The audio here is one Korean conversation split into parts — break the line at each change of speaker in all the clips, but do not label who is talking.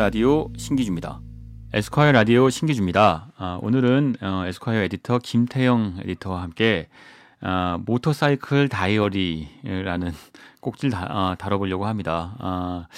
라디오 신기주입니다. 에스콰이어 라디오 신기주입니다. 아, 오늘은 어, 에스콰이어 에디터 김태영 에디터와 함께 아, 모터사이클 다이어리라는 꼭지를 다, 아, 다뤄보려고 합니다. 아,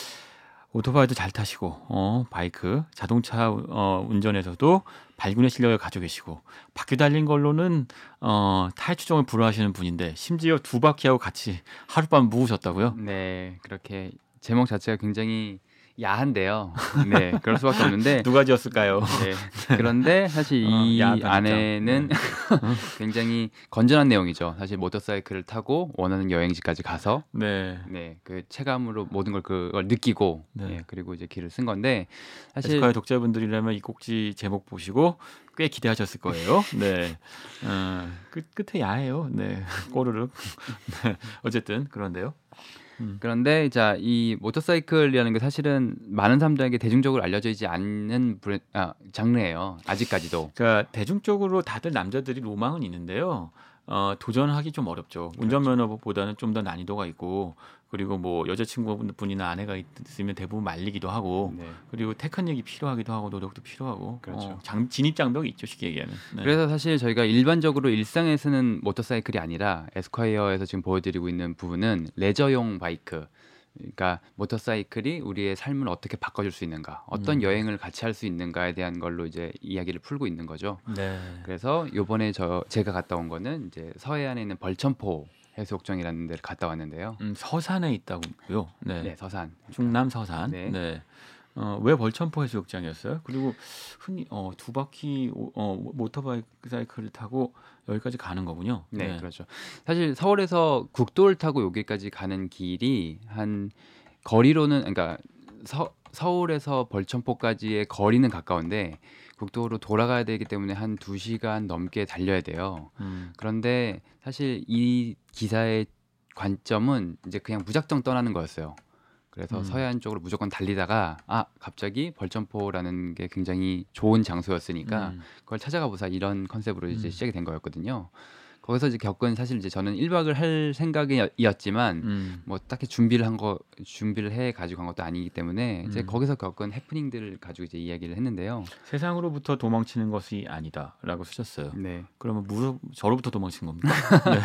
오토바이도 잘 타시고 어, 바이크, 자동차 어, 운전에서도 발군의 실력을 가지고 계시고 바퀴 달린 걸로는 어, 타의 추종을 불허하시는 분인데 심지어 두 바퀴하고 같이 하룻밤 묵으셨다고요?
네, 그렇게 제목 자체가 굉장히 야한데요. 네, 그럴 수밖에 없는데
누가 지었을까요?
네, 그런데 사실
어,
이
야하다,
안에는
진짜.
굉장히 건전한 내용이죠. 사실 모터사이클을 타고 원하는 여행지까지 가서
네.
네, 그 체감으로 모든 걸 그걸 느끼고
네.
예, 그리고 이제 길을 쓴 건데 사실
에스콰이어 독자분들이라면 이 꼭지 제목 보시고 꽤 기대하셨을 거예요. 네. 어, 끝 끝에 야해요. 네. 꼬르륵. 네. 어쨌든 그런데요.
그런데 자, 이 모터사이클이라는 게 사실은 많은 사람들에게 대중적으로 알려져 있지 않는 브랜, 아, 장르예요. 아직까지도.
그러니까 대중적으로 다들 남자들이 로망은 있는데요. 어, 도전하기 좀 어렵죠. 운전면허보다는 좀 더 난이도가 있고 그리고 뭐 여자친구분이나 아내가 있으면 대부분 말리기도 하고
네.
그리고 테크닉이 필요하기도 하고 노력도 필요하고
그렇죠.
어, 장, 진입 장벽이 있죠 쉽게 얘기하면. 네.
그래서 사실 저희가 일반적으로 일상에 쓰는 모터사이클이 아니라 에스콰이어에서 지금 보여드리고 있는 부분은 레저용 바이크. 그러니까 모터사이클이 우리의 삶을 어떻게 바꿔줄 수 있는가, 어떤
음.
여행을 같이 할 수 있는가에 대한 걸로 이제 이야기를 풀고 있는 거죠.
네.
그래서 요번에 저 제가 갔다 온 거는 이제 서해안에 있는 벌천포 해수욕장이라는 데를 갔다 왔는데요.
음, 서산에 있다고요. 네.
네, 서산.
충남 서산.
네.
네. 어, 왜 벌천포 해수욕장이었어요? 그리고 흔히 어, 두 바퀴 오- 어, 모터바이크 사이클을 타고 여기까지 가는 거군요.
네, 그렇죠. 사실 서울에서 국도를 타고 여기까지 가는 길이 한 거리로는 그러니까 서, 서울에서 벌천포까지의 거리는 가까운데 국도로 돌아가야 되기 때문에 한 두시간 넘게 달려야 돼요.
음,
그런데 사실 이 기사의 관점은 이제 그냥 무작정 떠나는 거였어요. 그래서
음.
서해안 쪽으로 무조건 달리다가 아 갑자기 벌점포라는 게 굉장히 좋은 장소였으니까
음,
그걸 찾아가 보자 이런 컨셉으로 이제
음.
시작이 된 거였거든요. 거기서 이제 겪은 사실 이제 저는 1박을 할 생각이었지만
음,
뭐 딱히 준비를 한 거 준비를 해 가지고 간 것도 아니기 때문에 이제
음.
거기서 겪은 해프닝들을 가지고 이제 이야기를 했는데요.
세상으로부터 도망치는 것이 아니다라고 쓰셨어요.
네.
그러면 무릎 저로부터 도망친 겁니까? 네.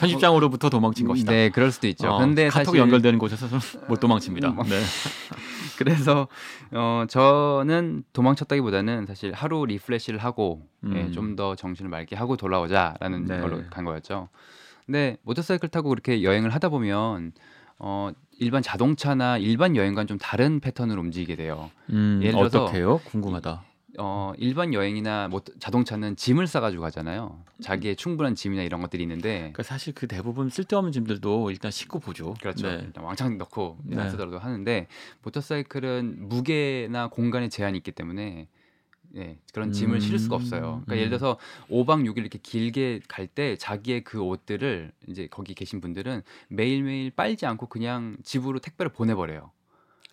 편집장으로부터 도망친 것이다.
네, 그럴 수도 있죠.
어,
근데
카톡
사실
연결되는 곳에서는 못 도망칩니다.
음,
네.
그래서 어 저는 도망쳤다기보다는 사실 하루 refresh를 하고 예,
음.
좀더 정신을 맑게 하고 돌아오자라는
네.
걸로 간 거였죠. 근데 모터사이클 타고 그렇게 여행을 하다 보면 어 일반 자동차나 일반 여행과는 좀 다른 패턴으로 움직이게 돼요.
음,
예를 들어서
어떻게요? 궁금하다.
어 일반 여행이나 뭐 자동차는 짐을 싸가지고 가잖아요. 자기의 충분한 짐이나 이런 것들이 있는데
그러니까 사실 그 대부분 쓸데없는 짐들도 일단 싣고 보죠.
그렇죠.
네.
일단 왕창 넣고
네.
안 쓰더라도 하는데 모터사이클은 무게나 공간의 제한이 있기 때문에 예, 그런 짐을 실을 수가 없어요. 그러니까
음.
예를 들어서 5박 6일 이렇게 길게 갈 때 자기의 그 옷들을 이제 거기 계신 분들은 매일매일 빨지 않고 그냥 집으로 택배를 보내버려요.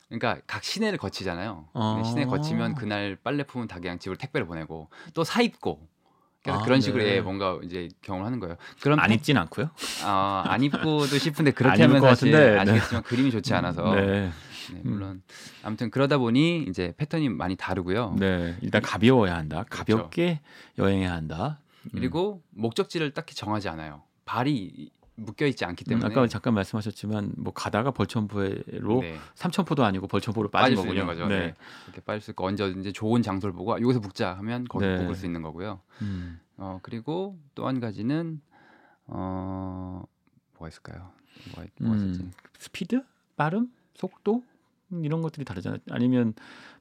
그러니까 각 시내를 거치잖아요.
어.
시내 거치면 그날 빨래 품은 다 그냥 집으로 택배를 보내고 또 사 입고 그러니까
아,
그런 식으로
네.
예, 뭔가 이제 경험을 하는 거예요. 그런
안
팩-
입진 않고요.
아, 안 입고도 싶은데
안
그렇게 하면
것
사실
네.
아시겠지만 그림이 좋지 않아서
네.
네, 물론 아무튼 그러다 보니 이제 패턴이 많이 다르고요.
네. 일단 가벼워야 한다. 가볍게 여행해야 한다. 음.
그리고 목적지를 딱히 정하지 않아요. 발이 묶여 있지 않기
음,
때문에
아까 잠깐 말씀하셨지만 뭐 가다가 벌천포로
네,
삼천포도 아니고 벌천포로 빠진
빠질 수
거군요.
있는 거죠. 네. 이렇게 빠질 수 있고 언제든지 좋은 장소를 보고 아, 여기서 묵자 하면 거기
네.
묵을 수 있는 거고요.
음.
어 그리고 또 한 가지는 어 뭐가 있을까요? 뭐가, 뭐가?
음, 스피드, 빠름, 속도 음, 이런 것들이 다르잖아요. 아니면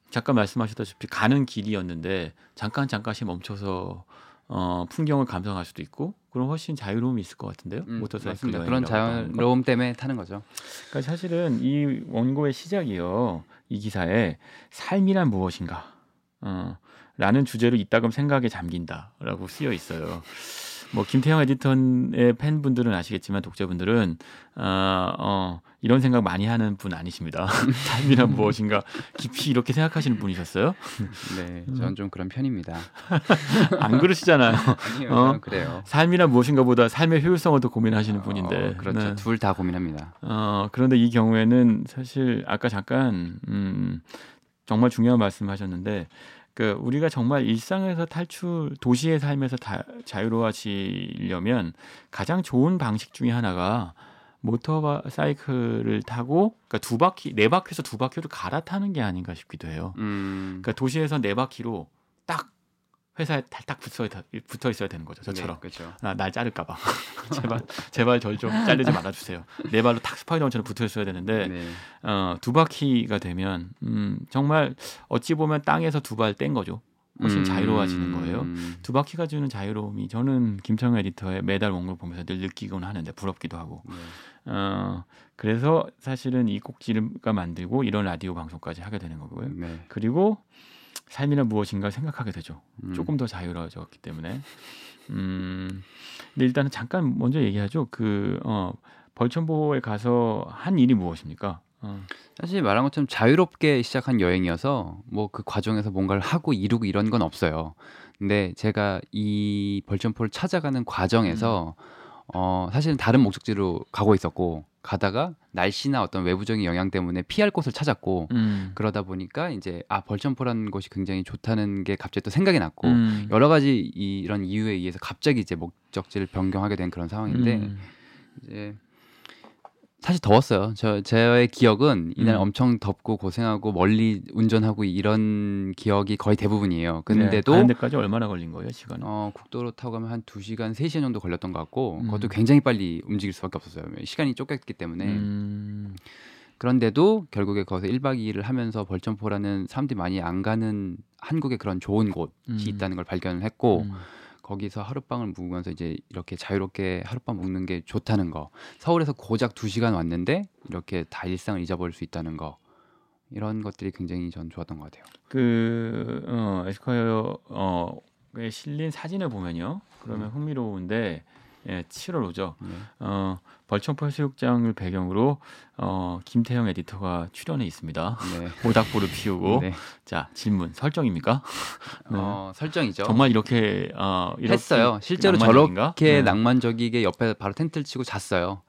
잠깐 말씀하셨다시피 가는 길이었는데 잠깐 잠깐씩 멈춰서 어, 풍경을 감상할 수도 있고 그런 훨씬 자유로움이 있을 것 같은데요.
음,
모터사이클.
그런. 자유로움 때문에 타는 거죠.
그러니까 사실은 이 원고의 시작이요. 이 기사에 삶이란 무엇인가? 어, 라는 주제로 이따금 생각에 잠긴다라고 쓰여 있어요. 뭐 김태형 에디터의 팬분들은 아시겠지만 독자분들은 어, 어, 이런 생각 많이 하는 분 아니십니다. 삶이란 무엇인가 깊이 이렇게 생각하시는 분이셨어요?
네,
음.
저는 좀 그런 편입니다.
안 그러시잖아요.
아니요,
어?
그래요.
삶이란 무엇인가보다 삶의 효율성을 더 고민하시는 분인데.
어, 그렇죠.
네.
둘다 고민합니다.
어, 그런데 이 경우에는 사실 아까 잠깐 음, 정말 중요한 말씀하셨는데 그 우리가 정말 일상에서 탈출 도시의 삶에서 다, 자유로워지려면 가장 좋은 방식 중에 하나가 모터 사이클을 타고 그러니까 두 바퀴 네 바퀴에서 두 바퀴로 갈아타는 게 아닌가 싶기도 해요.
음.
그러니까 도시에서 네 바퀴로 딱 회사에 탈딱 붙어, 붙어 있어야 되는 거죠. 저처럼.
네, 그렇죠.
아, 날 자를까 봐. 제발, 제발 절좀 자르지 말아 주세요. 네 발로 탁 스파이더맨처럼 붙어 있어야 되는데,
네.
어, 두 바퀴가 되면, 음, 정말 어찌 보면 땅에서 두 발 뗀 거죠. 훨씬
음.
자유로워지는 거예요. 두 바퀴가 주는 자유로움이 저는 김창호 에디터의 매달 원고를 보면서 늘 느끼곤 하는데 부럽기도 하고.
네.
어, 그래서 사실은 이 꼭지가 만들고 이런 라디오 방송까지 하게 되는 거고요.
네.
그리고 삶이란 무엇인가 생각하게 되죠.
음.
조금 더 자유로워졌기 때문에. 음, 근데 일단은 잠깐 먼저 얘기하죠. 그 어, 벌천보에 가서 한 일이 무엇입니까? 어,
사실 말한 것처럼 자유롭게 시작한 여행이어서 뭐 그 과정에서 뭔가를 하고 이루고 이런 건 없어요. 근데 제가 이 벌점포를 찾아가는 과정에서 어 사실은 다른 목적지로 가고 있었고 가다가 날씨나 어떤 외부적인 영향 때문에 피할 곳을 찾았고
음,
그러다 보니까 이제 아 벌점포라는 곳이 굉장히 좋다는 게 갑자기 또 생각이 났고
음,
여러 가지 이, 이런 이유에 의해서 갑자기 이제 목적지를 변경하게 된 그런 상황인데
음,
이제 사실 더웠어요. 저 저의 기억은 이날
음.
엄청 덥고 고생하고 멀리 운전하고 이런 기억이 거의 대부분이에요.
네,
근데도
가는 데까지 얼마나 걸린 거예요, 시간은?
어, 국도로 타고 가면 한 2시간, 3시간 정도 걸렸던 것 같고
음.
그것도 굉장히 빨리 움직일 수밖에 없었어요. 시간이 쫓겼기 때문에.
음,
그런데도 결국에 거기서 1박 2일을 하면서 벌점포라는 사람들이 많이 안 가는 한국의 그런 좋은 곳이
음.
있다는 걸 발견을 했고
음,
거기서 하룻밤을 묵으면서 이제 이렇게 자유롭게 하룻밤 묵는 게 좋다는 거. 서울에서 고작 2시간 왔는데 이렇게 다 일상을 잊어버릴 수 있다는 거. 이런 것들이 굉장히 전 좋았던 것 같아요.
그 어, 에스콰이어 어에 실린 사진을 보면요. 그러면 흥미로운데 예, 7월 오죠.
네.
어, 벌청포 해수욕장을 배경으로 어, 김태형 에디터가 출연해 있습니다.
네.
모닥불을 피우고
네.
자 질문 설정입니까? 네.
어, 설정이죠.
정말 이렇게 어, 이렇게
했어요. 실제로
낭만적인가?
저렇게
네.
낭만적이게 옆에 바로 텐트를 치고 잤어요.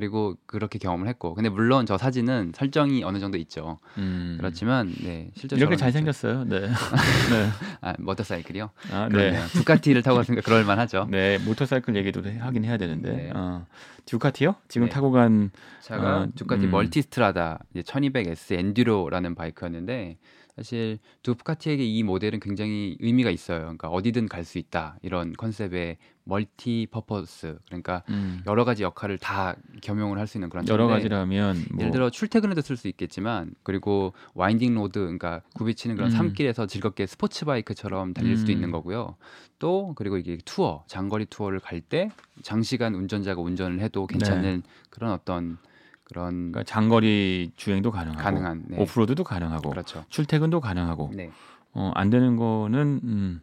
그리고 그렇게 경험을 했고. 근데 물론 저 사진은 설정이 어느 정도 있죠.
음,
그렇지만 네, 실제로
이렇게 잘 생겼어요. 네. 네.
아, 모터사이클이요.
아, 네.
그러네요. 두카티를 타고 갔으니까 그럴 만하죠.
네, 모터사이클 얘기도 해- 하긴 해야 되는데.
네.
어, 듀카티요? 지금
네.
타고 간
차가
어,
두카티
음.
멀티스트라다 이제 1200S 엔듀로라는 바이크였는데 사실 두카티에게 이 모델은 굉장히 의미가 있어요. 그러니까 어디든 갈 수 있다 이런 컨셉의 multi-purpose 그러니까
음,
여러 가지 역할을 다 겸용을 할 수 있는 그런
여러 가지라면 뭐
예를 들어 출퇴근에도 쓸 수 있겠지만 그리고 winding road 그러니까 굽이치는 그런
음.
산길에서 즐겁게 스포츠 바이크처럼 달릴 수도
음.
있는 거고요. 또 그리고 이게 투어 장거리 투어를 갈 때 장시간 운전자가 운전을 해도 괜찮은 그런 어떤 그런
그러니까 장거리 주행도 가능하고
가능한 네.
오프로드도 가능하고
그렇죠.
출퇴근도 가능하고
네.
어, 안 되는 거는 음,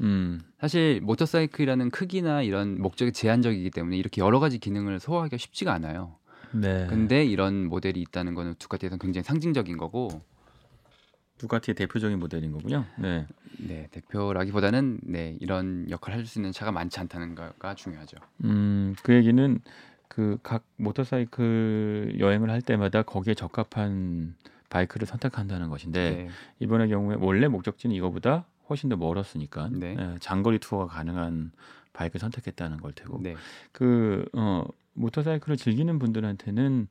음,
사실 모터사이클이라는 크기나 이런 목적이 제한적이기 때문에 이렇게 여러 가지 기능을 소화하기가 쉽지가 않아요.
네.
근데 이런 모델이 있다는 거는 두카티에서는 굉장히 상징적인 거고
두카티의 대표적인 모델인 거군요. 네.
네, 대표라기보다는 네, 이런 역할을 할 수 있는 차가 많지 않다는 거가 중요하죠.
음, 그 얘기는 그 각 모터사이클 여행을 할 때마다 거기에 적합한 바이크를 선택한다는 것인데
네.
이번의 경우에 원래 목적지는 이거보다 훨씬 더 멀었으니까
네.
예, 장거리 투어가 가능한 바이크를 선택했다는 걸 테고
네.
그 어, 모터사이클을 즐기는 분들한테는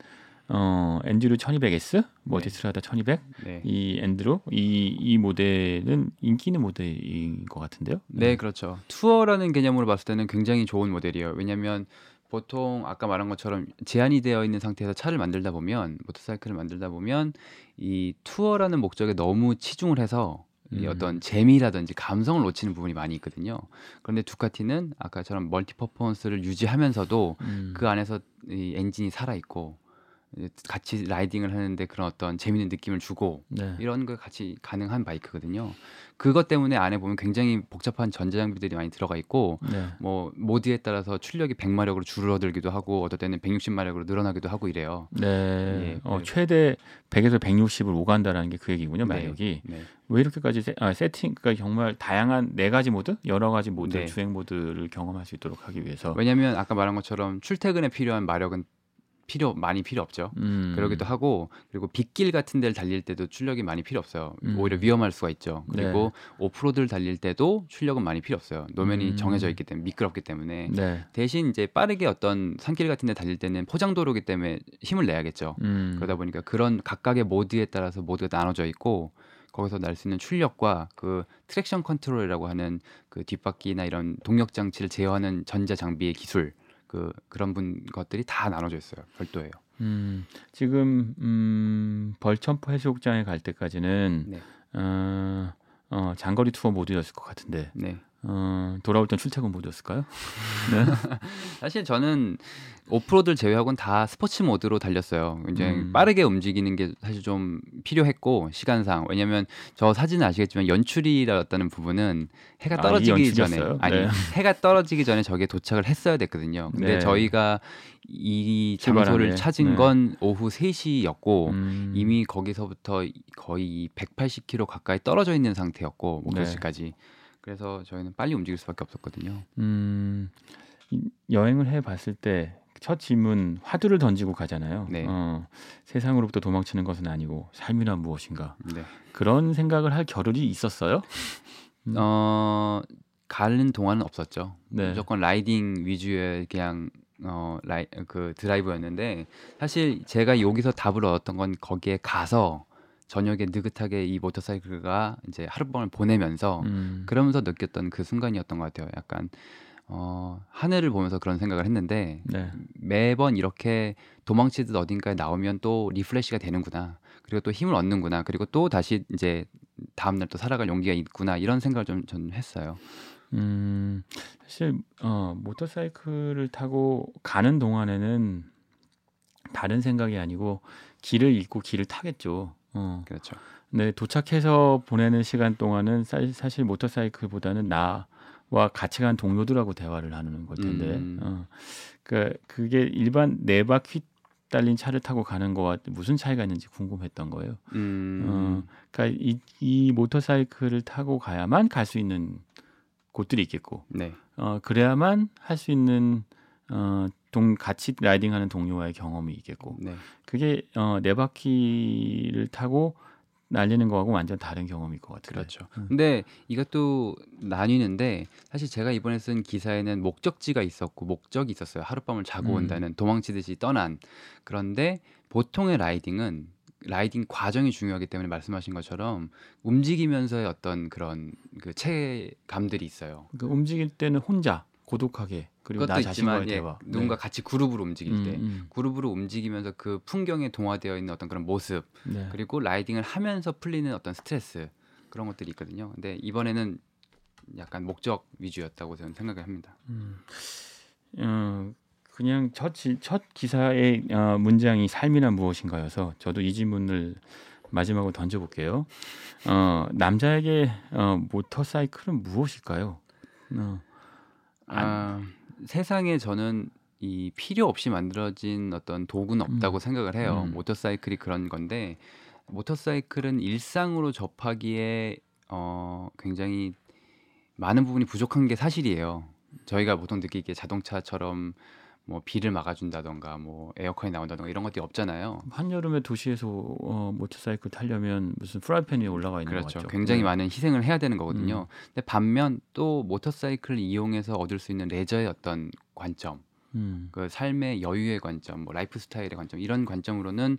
어, 엔듀로 1200S, 멀티스트라다 1200,
네.
이 엔듀로 이, 이 모델은 인기 있는 모델인 것 같은데요.
네, 그렇죠. 투어라는 개념으로 봤을 때는 굉장히 좋은 모델이에요. 왜냐하면 보통 아까 말한 것처럼 제한이 되어 있는 상태에서 차를 만들다 보면 모터사이클을 만들다 보면 이 투어라는 목적에 너무 치중을 해서 이
음.
어떤 재미라든지 감성을 놓치는 부분이 많이 있거든요. 그런데 두카티는 아까처럼 multi performance를 유지하면서도
음,
그 안에서 이 엔진이 살아 있고 같이 riding을 하는데 그런 어떤 재미있는 느낌을 주고
네.
이런 거 같이 가능한 바이크거든요. 그것 때문에 안에 보면 굉장히 복잡한 전자장비들이 많이 들어가 있고
네.
뭐 모드에 따라서 출력이 100마력으로 줄어들기도 하고 어떨 때는 160마력으로 늘어나기도 하고 이래요.
네.
예,
어,
그-
최대 100에서 160을 오간다라는 게 그 얘기군요.
네.
마력이.
네.
왜 이렇게까지 세, 아, 세팅 그러니까 정말 다양한 네 가지 모드, 여러 가지 모드,
네.
주행 모드를 경험할 수 있도록 하기 위해서.
왜냐하면 아까 말한 것처럼 출퇴근에 필요한 마력은 필요 많이 필요 없죠.
음.
그러기도 하고 그리고 빗길 같은 데를 달릴 때도 출력이 많이 필요 없어요.
음.
오히려 위험할 수가 있죠. 그리고
네.
오프로드를 달릴 때도 출력은 많이 필요 없어요. 노면이
음.
정해져 있기 때문에 미끄럽기 때문에
네.
대신 이제 빠르게 어떤 산길 같은 데 달릴 때는 포장도로기 때문에 힘을 내야겠죠.
음.
그러다 보니까 그런 각각의 모드에 따라서 모드가 나눠져 있고 거기서 날 수 있는 출력과 그 traction control이라고 하는 그 뒷바퀴나 이런 동력 장치를 제어하는 전자 장비의 기술 그 그런 분 것들이 다 나눠져 있어요. 별도예요.
음, 지금 음, 벌천포 해수욕장에 갈 때까지는
네.
어, 어, 장거리 투어 모드였을 것 같은데
네.
어, 돌아올 땐 출퇴근 모드였을까요?
사실 저는 오프로드를 제외하고는 다 스포츠 모드로 달렸어요. 이제
음.
빠르게 움직이는 게 사실 좀 필요했고 시간상 왜냐면 저 사진은 아시겠지만 연출이라는 부분은 해가
아, 이
떨어지기 전에
연출이었어요?
아니
네.
해가 떨어지기 전에 저기에 도착을 했어야 됐거든요. 근데
네.
저희가 이 장소를
게,
찾은
네.
건 오후 3시였고
음,
이미 거기서부터 거의 180km 가까이 떨어져 있는 상태였고 목적지까지. 그래서 저희는 빨리 움직일 수밖에 없었거든요.
음, 이- 여행을 해봤을 때 첫 질문 화두를 던지고 가잖아요.
네.
어, 세상으로부터 도망치는 것은 아니고 삶이란 무엇인가
네.
그런 생각을 할 겨를이 있었어요? 음.
어 가는 동안은 없었죠.
네.
무조건 riding 위주의 그냥 어 라이 그 드라이브였는데 사실 제가 여기서 답을 얻었던 건 거기에 가서 저녁에 느긋하게 이 모터사이클과 이제 하룻밤을 보내면서
음,
그러면서 느꼈던 그 순간이었던 것 같아요. 약간 어 하늘을 보면서 그런 생각을 했는데
네.
매번 이렇게 도망치듯 어딘가에 나오면 또 refresh가 되는구나. 그리고 또 힘을 얻는구나. 그리고 또 다시 이제 다음 날 또 살아갈 용기가 있구나. 이런 생각을 좀전 했어요.
음, 사실 어, 모터사이클을 타고 가는 동안에는 다른 생각이 아니고 길을 읽고 길을 타겠죠. 어.
그렇죠.
네, 도착해서 보내는 시간 동안은 사, 사실 모터사이클보다는 나와 같이 간 동료들하고 대화를 나누는 걸 텐데,
음.
어, 그 그게 일반 네 바퀴 달린 차를 타고 가는 거와 무슨 차이가 있는지 궁금했던 거예요.
음.
어, 그러니까 이, 이 모터사이클을 타고 가야만 갈 수 있는 곳들이 있겠고,
네.
어, 그래야만 할 수 있는 어, 동 같이 라이딩하는 동료와의 경험이 있겠고,
네.
그게 어, 네 바퀴를 타고 날리는 거하고 완전 다른 경험일 것 같아요.
그렇죠.
음.
근데 이것도 나뉘는데 사실 제가 이번에 쓴 기사에는 목적지가 있었고 목적이 있었어요. 하룻밤을 자고
음.
온다는 도망치듯이 떠난. 그런데 보통의 라이딩은 라이딩 과정이 중요하기 때문에 말씀하신 것처럼 움직이면서의 어떤 그런 그 체감들이 있어요.
그 움직일 때는 혼자 고독하게 그리고 나 자신과의
예,
대화.
누군가
네.
같이 그룹으로 움직일
음,
때
음,
그룹으로 움직이면서 그 풍경에 동화되어 있는 어떤 그런 모습
네.
그리고 라이딩을 하면서 풀리는 어떤 스트레스 그런 것들이 있거든요. 근데 이번에는 약간 목적 위주였다고 저는 생각을 합니다.
음, 어, 그냥 첫, 지- 첫 기사의 어, 문장이 삶이란 무엇인가여서 저도 이 질문을 마지막으로 던져볼게요. 어, 남자에게 어, 모터사이클은 무엇일까요? 어,
아, 세상에 저는 이 필요 없이 만들어진 어떤 도구는 없다고
음.
생각을 해요.
음.
모터사이클이 그런 건데 모터사이클은 일상으로 접하기에 어, 굉장히 많은 부분이 부족한 게 사실이에요. 저희가 보통 느끼기에 자동차처럼 뭐 비를 막아준다던가 뭐 에어컨이 나온다던가 이런 것들이 없잖아요.
한여름에 도시에서 어, 모터사이클 타려면 무슨 프라이팬 위에 올라가 있는
그렇죠.
것 같죠.
굉장히
네.
많은 희생을 해야 되는 거거든요. 근데 반면 또 모터사이클을 이용해서 얻을 수 있는 레저의 어떤 관점,
음,
그 삶의 여유의 관점, 뭐 라이프 스타일의 관점 이런 관점으로는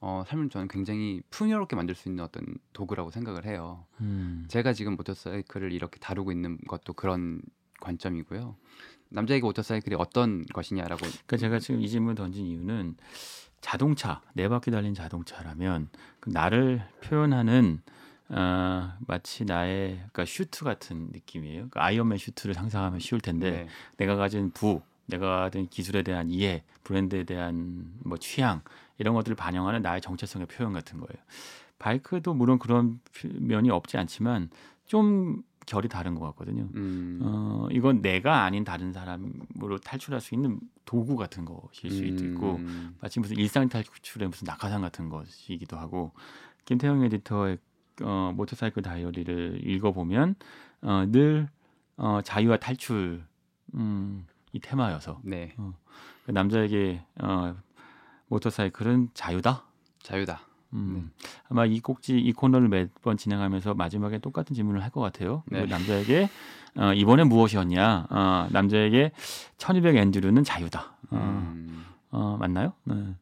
어, 삶을 저는 굉장히 풍요롭게 만들 수 있는 어떤 도구라고 생각을 해요.
음.
제가 지금 모터사이클을 이렇게 다루고 있는 것도 그런 관점이고요. 남자에게 모터사이클이 어떤 것이냐라고
그러니까 제가 지금 이 질문 던진 이유는 자동차 네 바퀴 달린 자동차라면 그 나를 표현하는 어, 마치 나의 그러니까 슈트 같은 느낌이에요. 그 아이언맨 슈트를 상상하면 쉬울 텐데
네.
내가 가진 부, 내가 가진 기술에 대한 이해, 브랜드에 대한 뭐 취향 이런 것들을 반영하는 나의 정체성의 표현 같은 거예요. 바이크도 물론 그런 면이 없지 않지만 좀 결이 다른 것 같거든요.
음,
어, 이건 내가 아닌 다른 사람으로 탈출할 수 있는 도구 같은 것일 수도 있고
음,
마치 무슨 일상 탈출의 무슨 낙하산 같은 것이기도 하고 김태형 에디터의 어, 모터사이클 다이어리를 읽어보면 어, 늘 어, 자유와 탈출 음, 이 테마여서
네.
그 남자에게 어, 모터사이클은 자유다.
자유다.
음, 아마 이 꼭지 이 코너를 매번 진행하면서 마지막에 똑같은 질문을 할 것 같아요.
네.
남자에게 어, 이번에 무엇이었냐? 어, 남자에게 1200 앤드류는 자유다. 어,
음,
어, 맞나요? 네.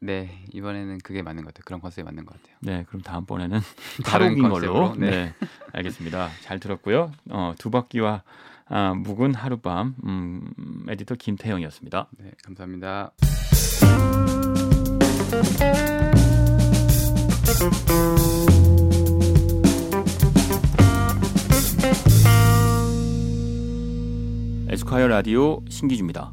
네 이번에는 그게 맞는 것 같아요. 그런 컨셉이 맞는 것 같아요.
네, 그럼 다음번에는
다른 걸로.
네.
네.
알겠습니다. 잘 들었고요. 어, 두 바퀴와 아, 묵은 하룻밤 음, 에디터 김태형이었습니다.
네 감사합니다.
에스콰이어 라디오 신기주입니다.